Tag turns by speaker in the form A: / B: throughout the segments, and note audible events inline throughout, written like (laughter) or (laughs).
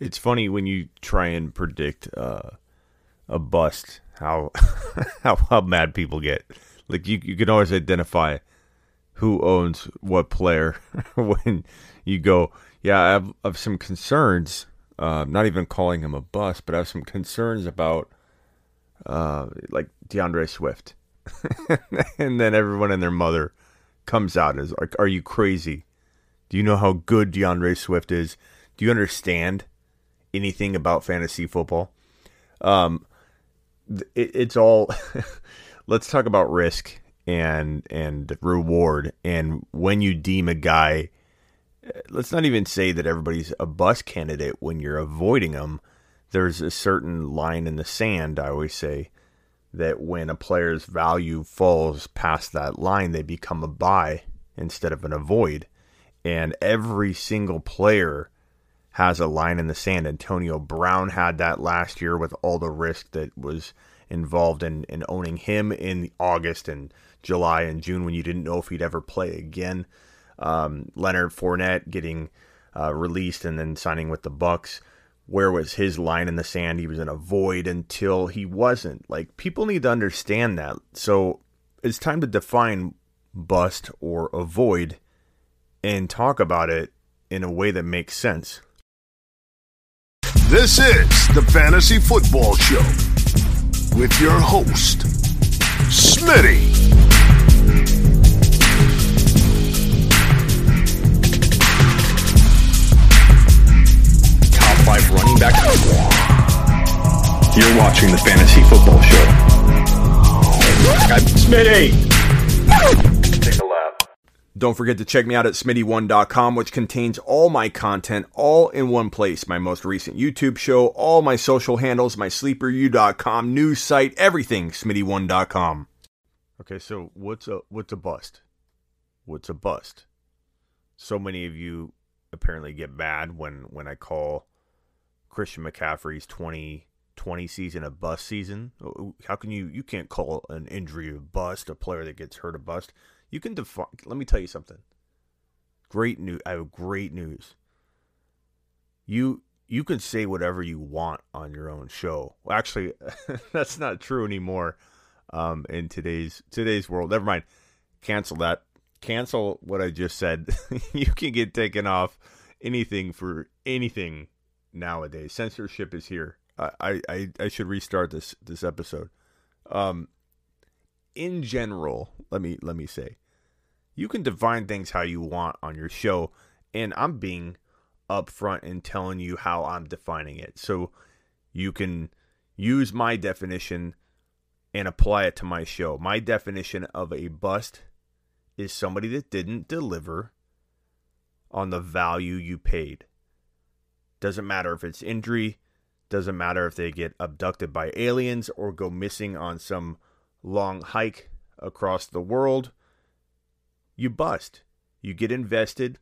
A: It's funny when you try and predict uh, a bust how (laughs) how how mad people get. Like you you can always identify who owns what player (laughs) when you go, yeah, I have, I have some concerns. Uh, not even calling him a bust, but I have some concerns about uh, like DeAndre Swift. (laughs) and then everyone and their mother comes out as like, "Are you crazy? Do you know how good DeAndre Swift is? Do you understand anything about fantasy football?" Um, it, it's all. (laughs) let's talk about risk and and reward, and when you deem a guy. Let's not even say that everybody's a bus candidate when you're avoiding them. There's a certain line in the sand. I always say that when a player's value falls past that line, they become a buy instead of an avoid. And every single player has a line in the sand. Antonio Brown had that last year with all the risk that was involved in, in owning him in August and July and June when you didn't know if he'd ever play again. Um, Leonard Fournette getting uh, released and then signing with the Bucs. where was his line in the sand? He was in a void until he wasn't. Like people need to understand that. So it's time to define bust or avoid and talk about it in a way that makes sense.
B: This is the Fantasy Football Show with your host, Smitty.
C: Top five running back. You're watching the Fantasy Football Show.
A: I'm Smitty. Don't forget to check me out at smitty1.com, which contains all my content all in one place. My most recent YouTube show, all my social handles, my sleeperu.com, news site, everything, smitty1.com. Okay, so what's a what's a bust? What's a bust? So many of you apparently get mad when when I call Christian McCaffrey's 2020 season a bust season. Oh, oh, how can you you can't call an injury a bust, a player that gets hurt a bust? You can define. Let me tell you something. Great news. I have great news. You you can say whatever you want on your own show. Well, actually, (laughs) that's not true anymore. Um, in today's today's world, never mind. Cancel that. Cancel what I just said. (laughs) you can get taken off anything for anything nowadays. Censorship is here. I, I, I should restart this this episode. Um, in general, let me let me say, you can define things how you want on your show, and I'm being upfront and telling you how I'm defining it. So you can use my definition and apply it to my show. My definition of a bust is somebody that didn't deliver on the value you paid. Doesn't matter if it's injury, doesn't matter if they get abducted by aliens or go missing on some long hike across the world. You bust. You get invested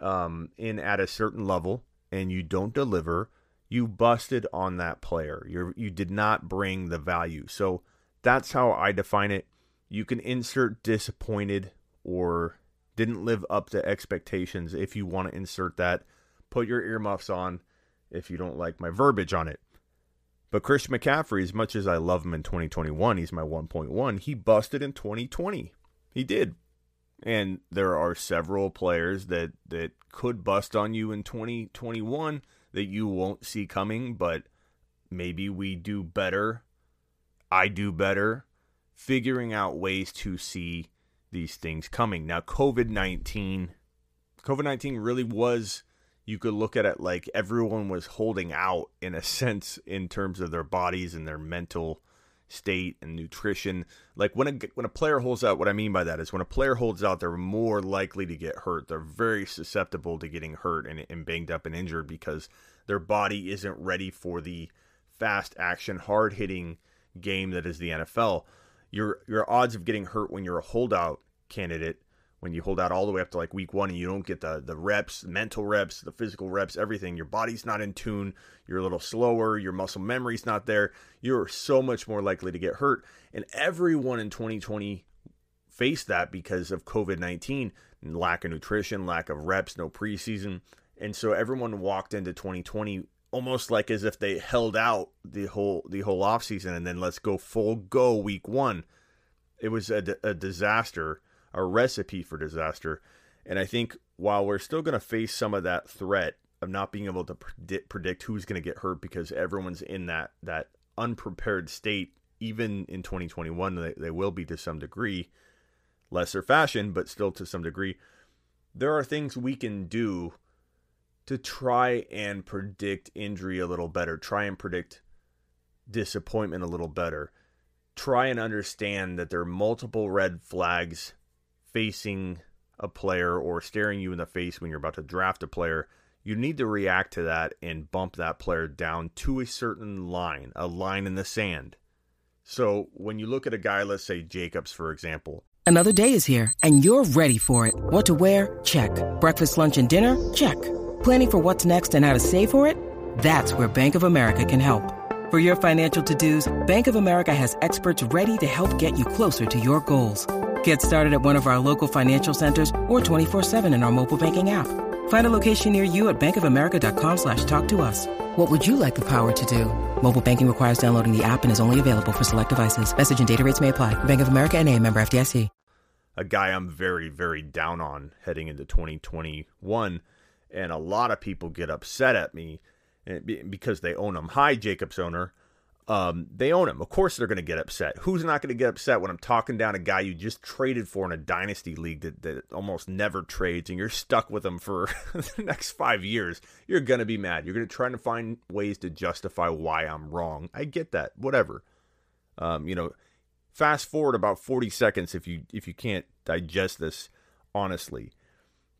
A: um, in at a certain level and you don't deliver. You busted on that player. You you did not bring the value. So that's how I define it. You can insert disappointed or didn't live up to expectations if you want to insert that put your earmuffs on if you don't like my verbiage on it. But Christian McCaffrey, as much as I love him in 2021, he's my 1.1. He busted in 2020. He did. And there are several players that, that could bust on you in 2021 that you won't see coming, but maybe we do better. I do better figuring out ways to see these things coming. Now, COVID 19, COVID 19 really was you could look at it like everyone was holding out in a (laughs) sense in terms of their bodies and their mental state and nutrition. Like when a when a player holds out, what I mean by that is when a player holds out, they're more likely to get hurt. They're very susceptible to getting hurt and, and banged up and injured because their body isn't ready for the fast action, hard hitting game that is the NFL. Your your odds of getting hurt when you're a holdout candidate when you hold out all the way up to like week one and you don't get the the reps, mental reps, the physical reps, everything. Your body's not in tune. You're a little slower. Your muscle memory's not there. You're so much more likely to get hurt. And everyone in 2020 faced that because of COVID 19, lack of nutrition, lack of reps, no preseason. And so everyone walked into 2020 almost like as if they held out the whole the whole offseason and then let's go full go week 1. It was a, a disaster, a recipe for disaster. And I think while we're still going to face some of that threat of not being able to predict, who's going to get hurt because everyone's in that that unprepared state even in 2021 they, they will be to some degree lesser fashion but still to some degree there are things we can do to try and predict injury a little better try and predict disappointment a little better try and understand that there are multiple red flags facing a player or staring you in the face when you're about to draft a player you need to react to that and bump that player down to a certain line, a line in the sand. So when you look at a guy, let's say Jacobs, for example.
D: Another day is here and you're ready for it. What to wear? Check. Breakfast, lunch, and dinner? Check. Planning for what's next and how to save for it? That's where Bank of America can help. For your financial to-dos, Bank of America has experts ready to help get you closer to your goals. Get started at one of our local financial centers or 24-7 in our mobile banking app. Find a location near you at bankofamerica.com slash talk to us. What would you like the power to do? Mobile banking requires downloading the app and is only available for select devices. Message and data rates may apply. Bank of America and a member FDIC.
A: A guy I'm very, very down on heading into 2021. And a lot of people get upset at me eh, because they own him. Hi, Jacobs owner um, they own him. Of course, they're going to get upset. Who's not going to get upset when I'm talking down a guy you just traded for in a dynasty league that, that almost never trades and you're stuck with him for (laughs) the next five years? You're going to be mad. You're going to try to find ways to justify why I'm wrong. I get that. Whatever. Um, you know, fast forward about 40 seconds if you if you can't digest this honestly.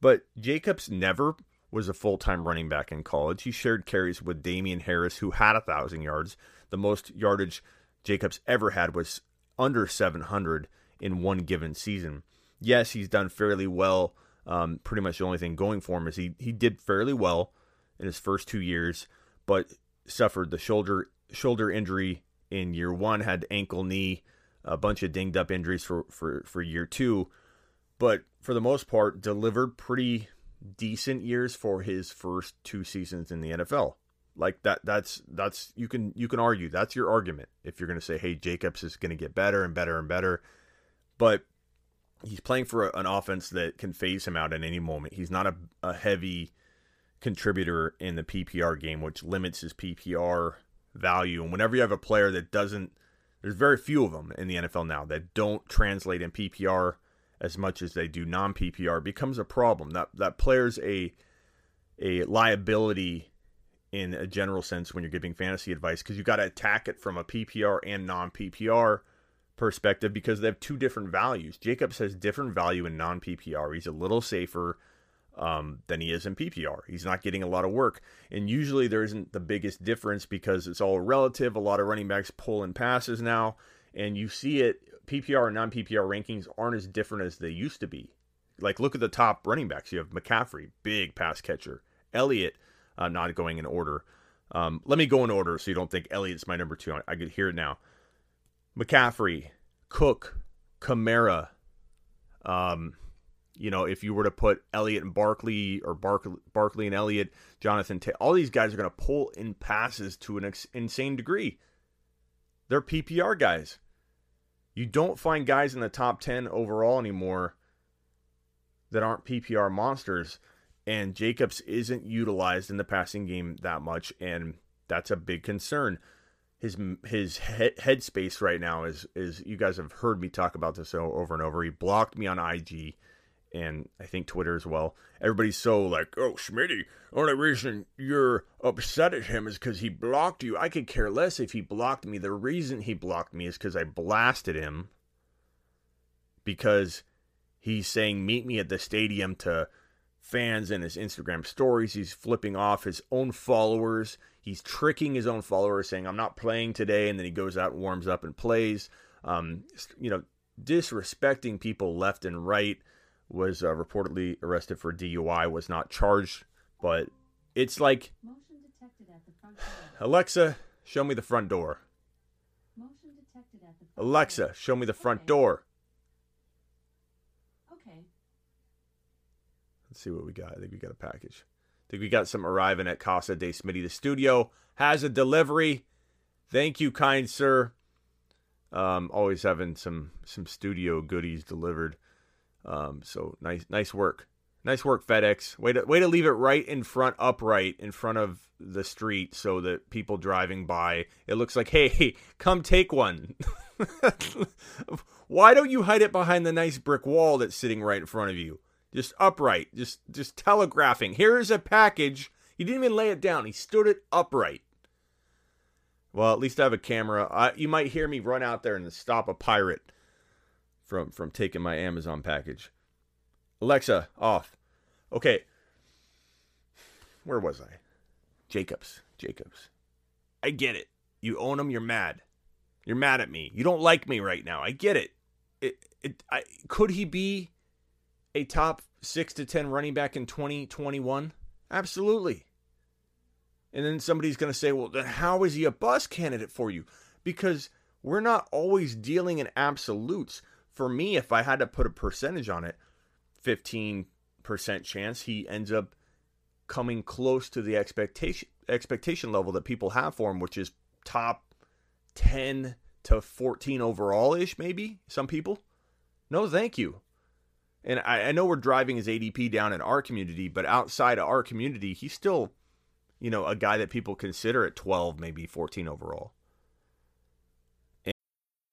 A: But Jacobs never was a full time running back in college. He shared carries with Damien Harris, who had a thousand yards. The most yardage Jacobs ever had was under 700 in one given season. Yes, he's done fairly well. Um, pretty much the only thing going for him is he he did fairly well in his first two years, but suffered the shoulder shoulder injury in year one, had ankle, knee, a bunch of dinged up injuries for for for year two, but for the most part delivered pretty decent years for his first two seasons in the NFL. Like that that's that's you can you can argue that's your argument if you're going to say hey Jacobs is going to get better and better and better. But he's playing for an offense that can phase him out at any moment. He's not a, a heavy contributor in the PPR game, which limits his PPR value. And whenever you have a player that doesn't, there's very few of them in the NFL now that don't translate in PPR as much as they do non PPR becomes a problem. That that player's a a liability in a general sense when you're giving fantasy advice because you got to attack it from a PPR and non PPR perspective because they have two different values. Jacobs has different value in non PPR. He's a little safer um, than he is in PPR. He's not getting a lot of work. And usually there isn't the biggest difference because it's all relative. A lot of running backs pull in passes now. And you see it PPR and non PPR rankings aren't as different as they used to be. Like, look at the top running backs. You have McCaffrey, big pass catcher. Elliott, uh, not going in order. Um, let me go in order so you don't think Elliott's my number two. I, could hear it now. McCaffrey, Cook, Kamara. Um, you know, if you were to put Elliott and Barkley or Barkley, Barkley and Elliott, Jonathan, Taylor, all these guys are going to pull in passes to an ex- insane degree. They're PPR guys. You don't find guys in the top 10 overall anymore that aren't PPR monsters. And Jacobs isn't utilized in the passing game that much. And that's a big concern. His his head, headspace right now is is you guys have heard me talk about this over and over. He blocked me on IG and I think Twitter as well. Everybody's so like, oh, Smitty, only reason you're upset at him is because he blocked you. I could care less if he blocked me. The reason he blocked me is because I blasted him because he's saying, meet me at the stadium to fans in his Instagram stories. He's flipping off his own followers. He's tricking his own followers, saying, I'm not playing today. And then he goes out, warms up, and plays. Um, you know, disrespecting people left and right was uh, reportedly arrested for DUI, was not charged, but it's like Alexa, show me the front door. Alexa, show me the front door.
E: Okay.
A: Let's see what we got. I think we got a package. I think we got some arriving at Casa de Smitty. The studio has a delivery. Thank you, kind sir. Um, always having some some studio goodies delivered. Um, so nice nice work. Nice work, FedEx. Way to way to leave it right in front, upright in front of the street, so that people driving by, it looks like, hey, (laughs) come take one. (laughs) Why don't you hide it behind the nice brick wall that's sitting right in front of you? Just upright, just just telegraphing. Here is a package. He didn't even lay it down. He stood it upright. Well, at least I have a camera. I, you might hear me run out there and stop a pirate from from taking my Amazon package. Alexa, off. Okay. Where was I? Jacobs. Jacobs. I get it. You own him, you're mad. You're mad at me. You don't like me right now. I get it. It it I, could he be a top 6 to 10 running back in 2021? Absolutely. And then somebody's going to say, "Well, then how is he a bus candidate for you?" Because we're not always dealing in absolutes. For me, if I had to put a percentage on it, 15% chance he ends up coming close to the expectation expectation level that people have for him, which is top 10 to 14 overall ish, maybe some people. No, thank you. And I, I, know we're driving his ADP down in our community, but outside of our community, he's still, you know, a guy that people consider at 12, maybe 14 overall.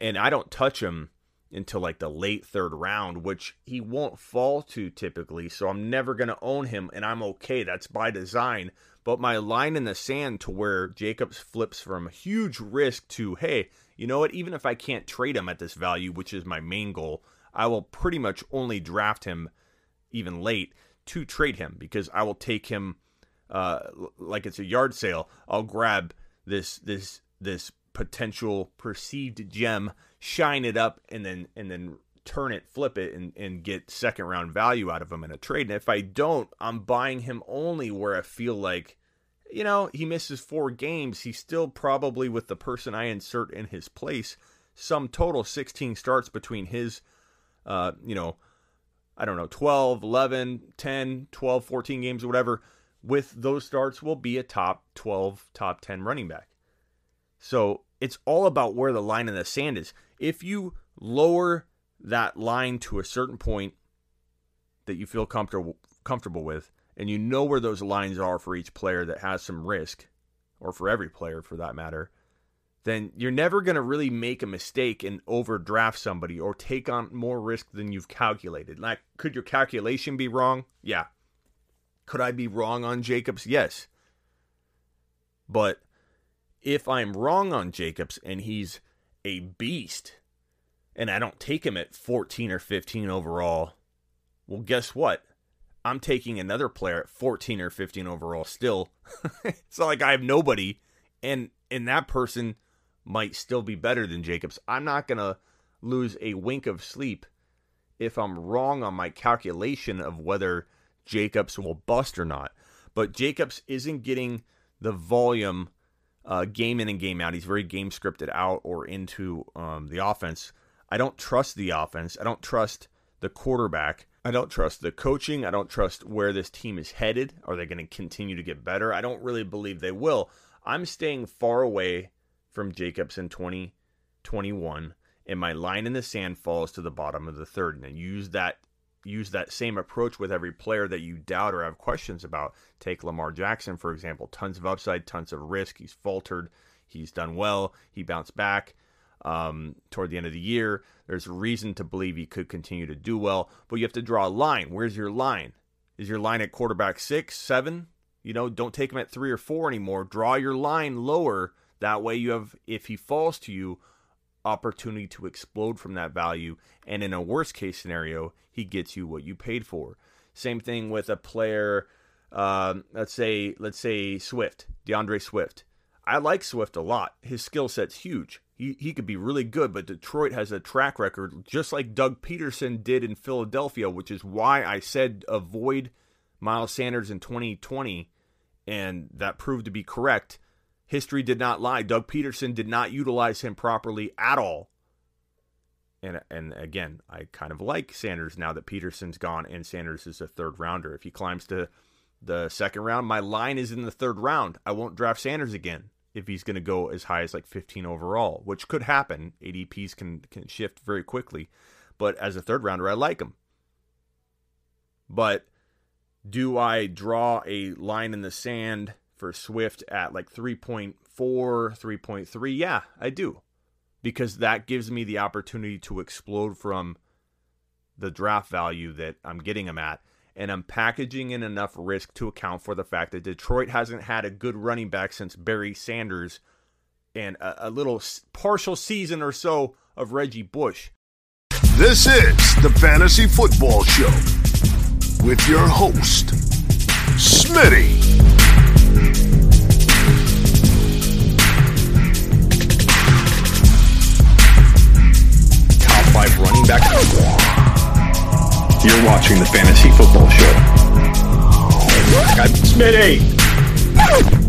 A: and I don't touch him until like the late third round, which he won't fall to typically. So I'm never going to own him, and I'm okay. That's by design. But my line in the sand to where Jacobs flips from huge risk to, hey, you know what? Even if I can't trade him at this value, which is my main goal, I will pretty much only draft him even late to trade him because I will take him uh, like it's a yard sale. I'll grab this this this potential perceived gem, shine it up, and then and then turn it, flip it, and, and get second round value out of him in a trade. And if I don't, I'm buying him only where I feel like, you know, he misses four games. He's still probably with the person I insert in his place. Some total 16 starts between his, uh, you know, I don't know, 12, 11, 10, 12, 14 games, or whatever. With those starts, will be a top 12, top 10 running back. So it's all about where the line in the sand is. If you lower that line to a certain point that you feel comfortable comfortable with, and you know where those lines are for each player that has some risk, or for every player for that matter, then you're never going to really make a mistake and overdraft somebody or take on more risk than you've calculated. Like, could your calculation be wrong? Yeah. Could I be wrong on Jacobs? Yes. But if I'm wrong on Jacobs and he's a beast and I don't take him at 14 or 15 overall, well, guess what? I'm taking another player at 14 or 15 overall still. (laughs) it's not like I have nobody and and that person might still be better than Jacobs. I'm not going to lose a wink of sleep if I'm wrong on my calculation of whether Jacobs will bust or not. But Jacobs isn't getting the volume uh, game in and game out. He's very game scripted out or into um, the offense. I don't trust the offense. I don't trust the quarterback. I don't trust the coaching. I don't trust where this team is headed. Are they going to continue to get better? I don't really believe they will. I'm staying far away from Jacobs in 2021, and my line in the sand falls to the bottom of the third. And use that use that same approach with every player that you doubt or have questions about. Take Lamar Jackson, for example. Tons of upside, tons of risk. He's faltered. He's done well. He bounced back um, toward the end of the year. There's reason to believe he could continue to do well, but you have to draw a line. Where's your line? Is your line at quarterback six, seven? You know, don't take him at three or four anymore. Draw your line lower. That way, you have, if he falls to you, opportunity to explode from that value. And in a worst case scenario, he gets you what you paid for. Same thing with a player uh, let's say let's say Swift, DeAndre Swift. I like Swift a lot. His skill set's huge. He he could be really good, but Detroit has a track record just like Doug Pederson did in Philadelphia, which is why I said avoid Miles Sanders in 2020, and that proved to be correct. History did not lie. Doug Pederson did not utilize him properly at all. And and again, I kind of like Sanders now that Pederson's gone and Sanders is a third rounder. If he climbs to the second round, my line is in the third round. I won't draft Sanders again if he's going to go as high as like 15 overall, which could happen. ADPs can can shift very quickly, but as a third rounder, I like him. But do I draw a line in the sand for Swift at like 3.4, 3.3? Yeah, I do. Because that gives me the opportunity to explode from the draft value that I'm getting him at and I'm packaging in enough risk to account for the fact that Detroit hasn't had a good running back since Barry Sanders and a, a little partial season or so of Reggie Bush.
B: This is the Fantasy Football Show with your host, Smitty.
A: Back.
C: You're watching the Fantasy Football Show.
A: I'm Smitty.